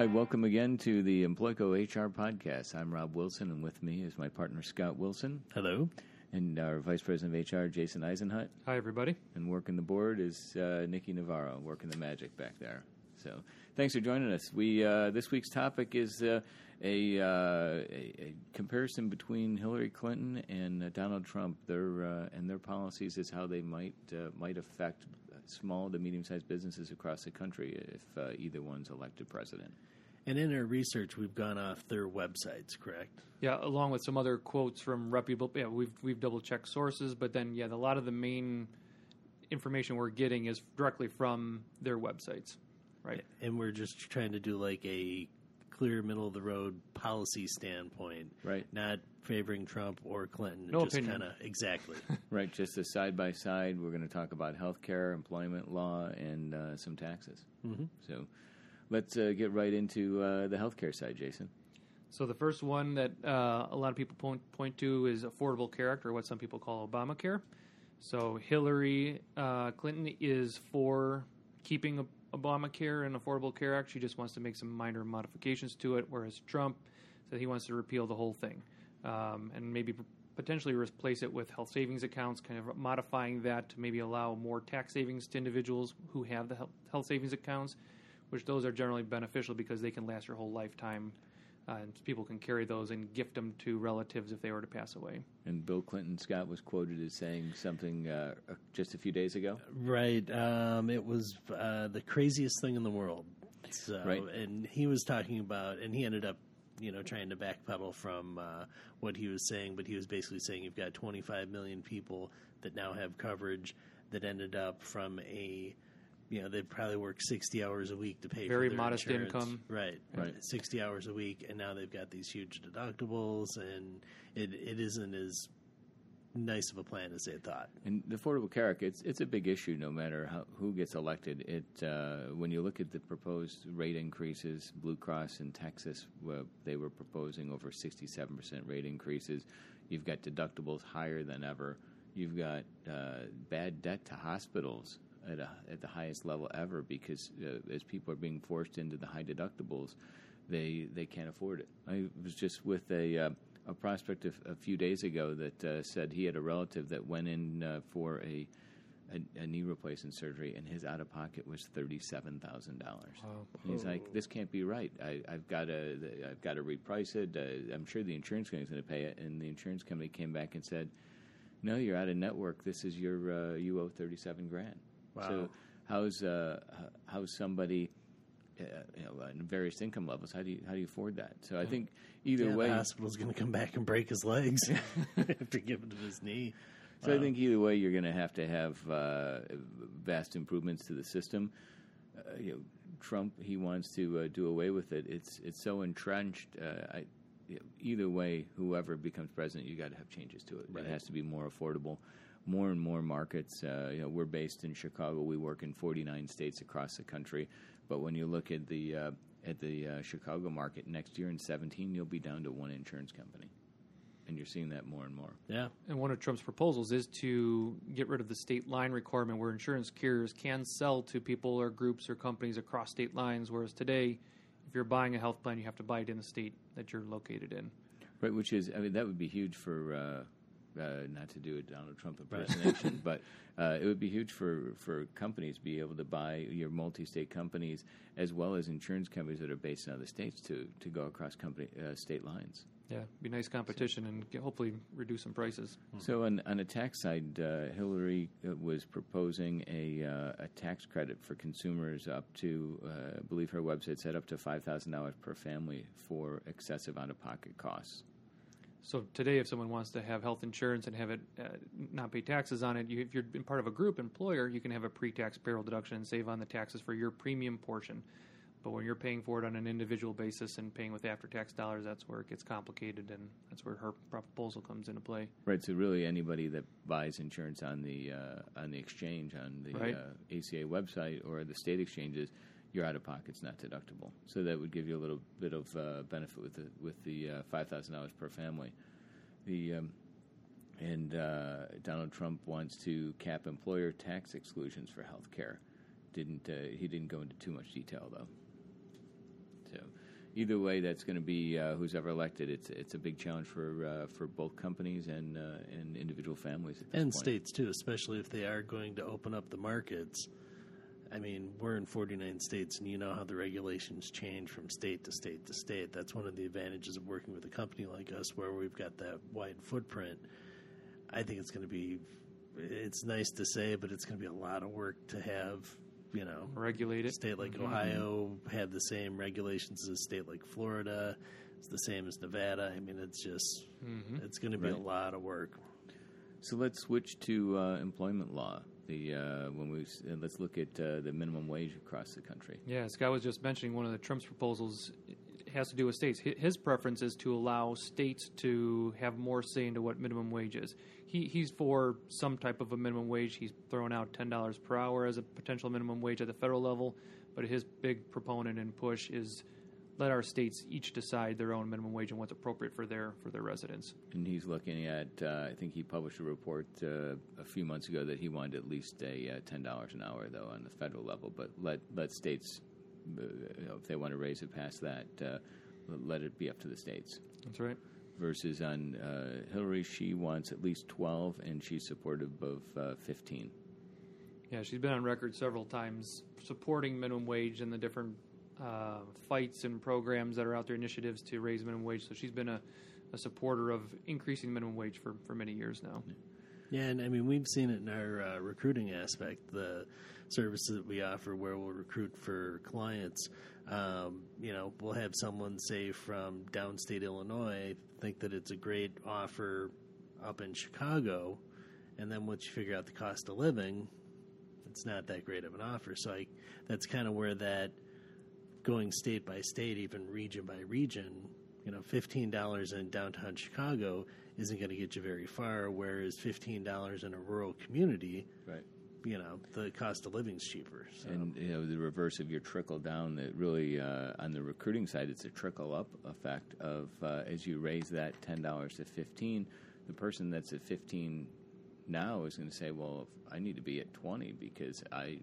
Hi, welcome again to the Employco HR podcast. I'm Rob Wilson, and with me is my partner Scott Wilson Hello. and our Vice President of HR, Jason Eisenhut. Hi, everybody. And working the board is uh, Nikki Navarro, working the magic back there. So, thanks for joining us. We uh, this week's topic is uh, a, uh, a, a comparison between Hillary Clinton and uh, Donald Trump. Their uh, and their policies is how they might uh, might affect small to medium sized businesses across the country if uh, either one's elected president. And in our research, we've gone off their websites, correct? Yeah, along with some other quotes from reputable. Yeah, we've we've double checked sources, but then yeah, a lot of the main information we're getting is directly from their websites, right? And we're just trying to do like a clear middle of the road policy standpoint, Right. Not favoring Trump or Clinton. No just opinion. kind of exactly. Right, just a side by side. We're going to talk about health care, employment law, and uh, some taxes. Mm-hmm. So let's uh, get right into uh, the healthcare side, Jason. So the first one that uh, a lot of people point point to is Affordable Care Act, or what some people call Obamacare. So Hillary uh, Clinton is for keeping Obamacare and Affordable Care Act. She just wants to make some minor modifications to it, whereas Trump said he wants to repeal the whole thing um, and maybe potentially replace it with health savings accounts, kind of modifying that to maybe allow more tax savings to individuals who have the health health savings accounts, which those are generally beneficial because they can last your whole lifetime. Uh, and people can carry those and gift them to relatives if they were to pass away. And Bill Clinton, Scott, was quoted as saying something uh, uh, just a few days ago. right. Um, it was uh, the craziest thing in the world. So, Right. And he was talking about, and he ended up, you know, trying to backpedal from uh, what he was saying, but he was basically saying you've got 25 million people that now have coverage that ended up from a you know, they probably work sixty hours a week to pay Very for their modest insurance. income. right? Right. sixty hours a week, and now they've got these huge deductibles, and it it isn't as nice of a plan as they thought. And the Affordable Care Act, it's, it's a big issue no matter how, who gets elected. It uh, When you look at the proposed rate increases, Blue Cross in Texas, well, they were proposing over 67% rate increases. You've got deductibles higher than ever. You've got uh, bad debt to hospitals at, a, at the highest level ever because uh, as people are being forced into the high deductibles, they they can't afford it. I was just with a uh, a prospect a, a few days ago that uh, said he had a relative that went in uh, for a, a a knee replacement surgery and his out of pocket was thirty seven thousand dollars. He's like, this can't be right. I, I've got to I've got to reprice it. Uh, I'm sure the insurance company is going to pay it, and the insurance company came back and said, no, you're out of network. This is your uh, you owe thirty seven grand. Wow. So how's uh, how's somebody uh, you know, in various income levels? How do you how do you afford that? So I think either Yeah, way, the hospital's going to come back and break his legs after giving him his knee. so I think either way you're going to have to have uh, vast improvements to the system. Uh, you know, Trump he wants to uh, do away with it. It's it's so entrenched. Uh, I, either way, whoever becomes president, you got to have changes to it. Right. It has to be more affordable. More and more markets. Uh, you know, we're based in Chicago. We work in 49 states across the country. But when you look at the uh, at the uh, Chicago market next year in 17, you'll be down to one insurance company, and you're seeing that more and more. Yeah, And one of Trump's proposals is to get rid of the state line requirement where insurance carriers can sell to people or groups or companies across state lines, whereas today, if you're buying a health plan, you have to buy it in the state that you're located in. Right, which is, I mean, that would be huge for, uh, not to do a Donald Trump impersonation, but uh, it would be huge for, for companies to be able to buy your multi state companies as well as insurance companies that are based in other states to, to go across company uh, state lines. Yeah, be nice competition and hopefully reduce some prices. So, on, on the tax side, uh, Hillary uh, was proposing a, uh, a tax credit for consumers up to, uh, I believe her website said up to $5,000 per family for excessive out of pocket costs. So today, if someone wants to have health insurance and have it uh, not pay taxes on it, you, if you're part of a group employer, you can have a pre-tax payroll deduction and save on the taxes for your premium portion. But when you're paying for it on an individual basis and paying with after-tax dollars, that's where it gets complicated, and that's where her proposal comes into play. Right. So really, anybody that buys insurance on the uh, on the exchange, on the Right. uh, ACA website or the state exchanges, your out of pocket; pocket's not deductible. So that would give you a little bit of uh, benefit with the with the uh, five thousand dollars per family. The um, and uh, Donald Trump wants to cap employer tax exclusions for health care. Didn't uh, he? Didn't go into too much detail though. So either way, that's going to be uh, who's ever elected. It's it's a big challenge for uh, for both companies and uh, and individual families and point. states too, especially if they are going to open up the markets. I mean, we're in 49 states, and you know how the regulations change from state to state to state. That's one of the advantages of working with a company like us, where we've got that wide footprint. I think it's going to be, it's nice to say, but it's going to be a lot of work to have, you know, Regulate a it. state like Ohio have the same regulations as a state like Florida. It's the same as Nevada. I mean, it's just, it's going to be a lot of work. So let's switch to uh, employment law. The uh, when we uh, let's look at uh, the minimum wage across the country. Yeah, Scott was just mentioning one of the Trump's proposals has to do with states. His preference is to allow states to have more say into what minimum wage is. He, he's for some type of a minimum wage. He's throwing out ten dollars per hour as a potential minimum wage at the federal level. But his big proponent and push is let our states each decide their own minimum wage and what's appropriate for their for their residents. And he's looking at. Uh, I think he published a report uh, a few months ago that he wanted at least a uh, ten dollars an hour though on the federal level. But let let states, uh, you know, if they want to raise it past that, uh, let it be up to the states. That's right. Versus on uh, Hillary, she wants at least twelve, and she's supportive of uh, fifteen. Yeah, she's been on record several times supporting minimum wage and the different uh, fights and programs that are out there, initiatives to raise minimum wage. So she's been a, a supporter of increasing minimum wage for, for many years now. Yeah, and I mean we've seen it in our uh, recruiting aspect, the services that we offer, where we'll recruit for clients. Um, you know, we'll have someone say from downstate Illinois think that it's a great offer up in Chicago, and then once you figure out the cost of living, it's not that great of an offer. So I, that's kind of where that going state by state, even region by region, you know, fifteen dollars in downtown Chicago isn't going to get you very far. Whereas fifteen dollars in a rural community, Right. you know, the cost of living's cheaper. So. And you know the reverse of your trickle down. That really uh, on the recruiting side, it's a trickle up effect of uh, as you raise that ten dollars to fifteen, the person that's at fifteen now is going to say, "Well, I need to be at twenty because I,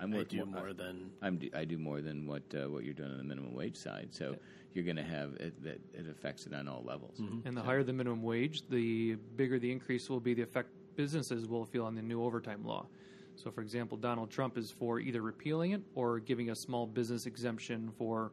I'm I do more than I'm do, I do more than what uh, what you're doing on the minimum wage side. So you're going to have it, that it affects it on all levels. And the higher the minimum wage, the bigger the increase will be the effect businesses will feel on the new overtime law. So, for example, Donald Trump is for either repealing it or giving a small business exemption for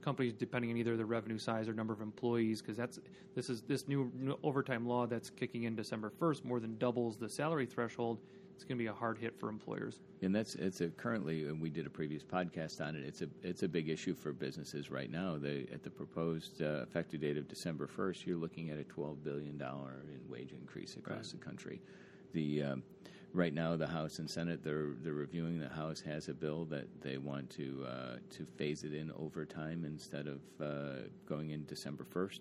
companies depending on either the revenue size or number of employees because that's this is this new, new overtime law that's kicking in December 1st more than doubles the salary threshold it's going to be a hard hit for employers And that's it's a currently, and we did a previous podcast on it. It's a it's a big issue for businesses right now. They at the proposed uh, effective date of December first, you're looking at a twelve billion dollar in wage increase across the country. The um, right now, the House and Senate they're they're reviewing. The House has a bill that they want to uh, to phase it in over time instead of uh, going in December first.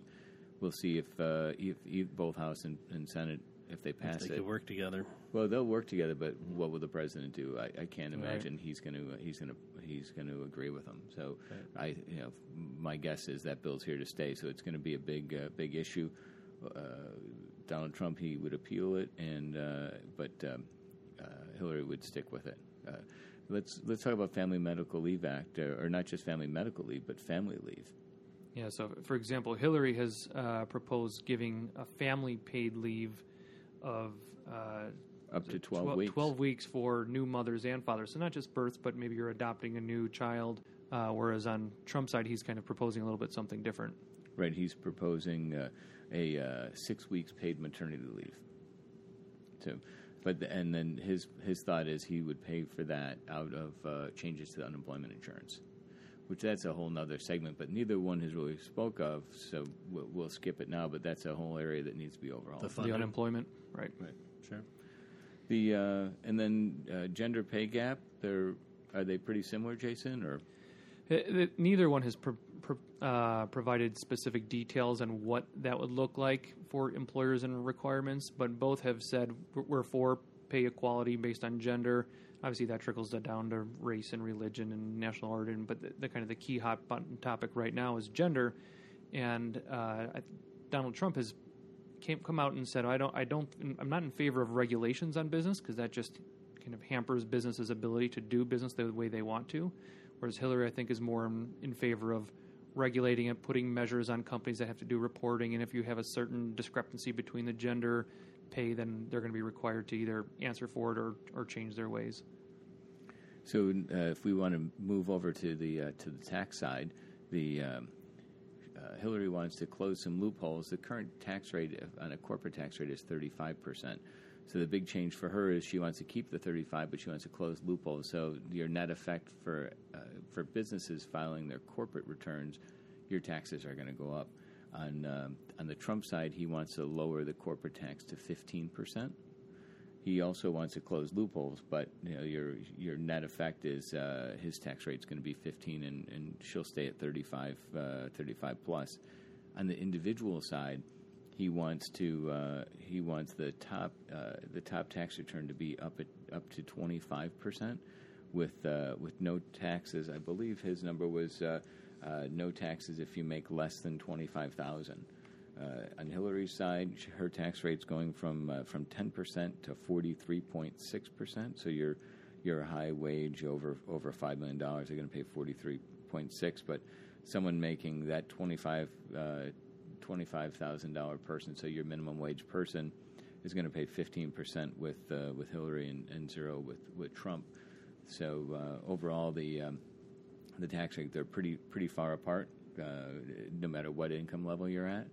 We'll see if uh, if, if both House and, and Senate if they pass they it. could work together. Well, they'll work together, but what will the president do? I, I can't Right. imagine he's going to he's going to he's going to agree with them. So, I you know my guess is that bill's here to stay. So it's going to be a big uh, big issue. Uh, Donald Trump he would appeal it, and uh, but um, uh, Hillary would stick with it. Uh, let's let's talk about Family Medical Leave Act, uh, or not just Family Medical Leave, but family leave. Yeah, so for example, Hillary has uh, proposed giving a family paid leave of uh, Up to 12 twel- weeks. 12 weeks for new mothers and fathers. So not just births, but maybe you're adopting a new child. Uh, whereas on Trump's side, he's kind of proposing a little bit something different. Right, he's proposing uh, a uh, six weeks paid maternity leave. So, but the, and then his his thought is he would pay for that out of uh, changes to the unemployment insurance, which that's a whole nother segment. But neither one has really spoke of, so we'll, we'll skip it now. But that's a whole area that needs to be overhauled. The The unemployment, right? right. Sure. The uh, and then uh, gender pay gap. They're are they pretty similar, Jason? Or It- it- neither one has pro- pro- uh, provided specific details on what that would look like for employers and requirements, but both have said we're- we're for pay equality based on gender. Obviously, that trickles down to race and religion and national origin, but the, the kind of the key hot button topic right now is gender. And uh, Donald Trump has came come out and said, "I don't, I don't, I'm not in favor of regulations on business because that just kind of hampers businesses' ability to do business the way they want to." whereas Hillary, I think, is more in, in favor of regulating it, putting measures on companies that have to do reporting, and if you have a certain discrepancy between the gender pay, then they're going to be required to either answer for it or, or change their ways. So, uh, if we want to move over to the uh, to the tax side, the um, uh, Hillary wants to close some loopholes. The current tax rate on a corporate tax rate is thirty five percent. So the big change for her is she wants to keep the 35, but she wants to close loopholes. So your net effect for uh, for businesses filing their corporate returns, your taxes are going to go up. On um, on the Trump side, he wants to lower the corporate tax to 15 percent. He also wants to close loopholes, but you know your your net effect is uh, his tax rate is going to be 15, and, and she'll stay at 35, uh, 35 plus. On the individual side, he wants to uh, he wants the top uh, the top tax return to be up at up to 25 percent with uh, with no taxes. I believe his number was uh, uh, no taxes if you make less than 25,000. Uh, on Hillary's side, her tax rate's going from from 10 percent to 43.6 percent. So you're you're a high wage over over five million dollars. They're going to pay 43.6, but someone making that 25 $25,000 person, so your minimum wage person is going to pay 15% with uh, with Hillary and, and, zero with, with Trump. So uh, overall, the um, the tax rate they're pretty pretty far apart, uh, no matter what income level you're at.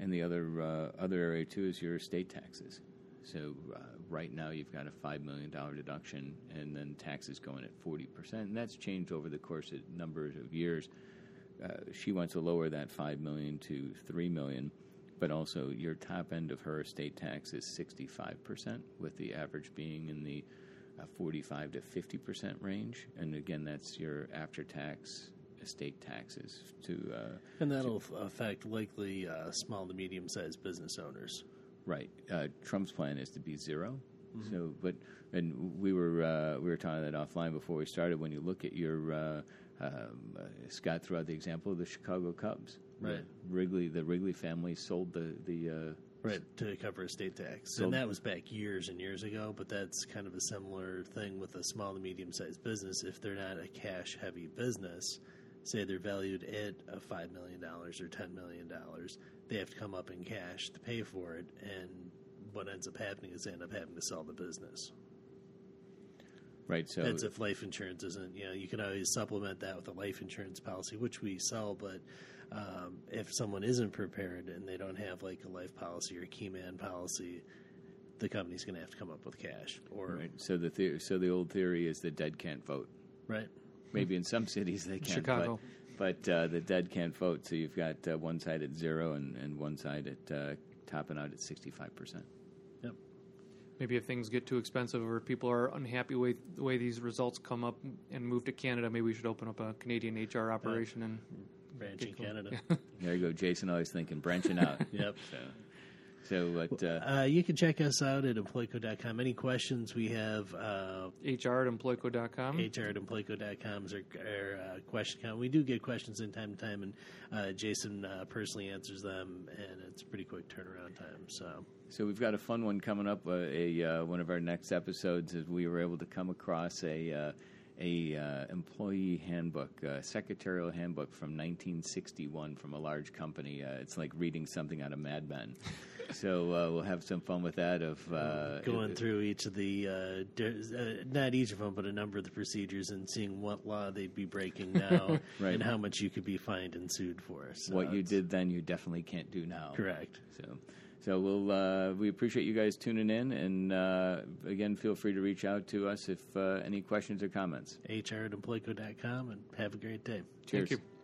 And the other uh, other area too is your estate taxes. So uh, right now you've got a five million dollar deduction, and then taxes going at 40%, and that's changed over the course of numbers of years uh, she wants to lower that five million to three million, but also your top end of her estate tax is sixty five percent, with the average being in the uh, forty five to fifty percent range. And again, that's your after tax estate taxes to. Uh, and that'll to, affect likely uh, small to medium sized business owners. Right. Uh, Trump's plan is to be 0 mm-hmm. So, but and we were uh, we were talking that offline before we started. When you look at your um, uh, Scott threw out the example of the Chicago Cubs. Right. Wrigley, the Wrigley family sold the the. Right to cover estate tax, sold, and that was back years and years ago. But that's kind of a similar thing with a small to medium sized business. If they're not a cash heavy business, say they're valued at a five million dollars or ten million dollars, they have to come up in cash to pay for it, and what ends up happening is they end up having to sell the business. Right. So that's if life insurance isn't. You know, you can always supplement that with a life insurance policy, which we sell. But um, if someone isn't prepared and they don't have like a life policy or a key man policy, the company's going to have to come up with cash. Or right. So the theory, so the old theory is the dead can't vote. Right. Maybe in some cities they can. Chicago. But, but uh, the dead can't vote. So you've got uh, one side at zero and, and one side at uh, topping out at sixty five percent Yep. maybe if things get too expensive or people are unhappy with the way these results come up and move to Canada, maybe we should open up a Canadian HR operation and branch in Canada. there you go, Jason. Always thinking branching out. yep. So. So, what, uh, uh, you can check us out at employco.com. Any questions we have? Uh, HR at employco.com. HR at employco.com is our, our uh, question count. We do get questions in time to time, and uh, Jason uh, personally answers them, and it's a pretty quick turnaround time. So, so we've got a fun one coming up. a one of our next episodes is we were able to come across a a uh, employee handbook, a secretarial handbook from 1961 from a large company. Uh, it's like reading something out of Mad Men. so uh, we'll have some fun with that. Of uh, going through each of the, uh, uh, not each of them, but a number of the procedures and seeing what law they'd be breaking now, right. and how much you could be fined and sued for. So what you did then, you definitely can't do now. Correct. So. So we'll uh, we appreciate you guys tuning in, and uh, again, feel free to reach out to us if uh, any questions or comments. HR at employco.com, and have a great day. Cheers. Thank you.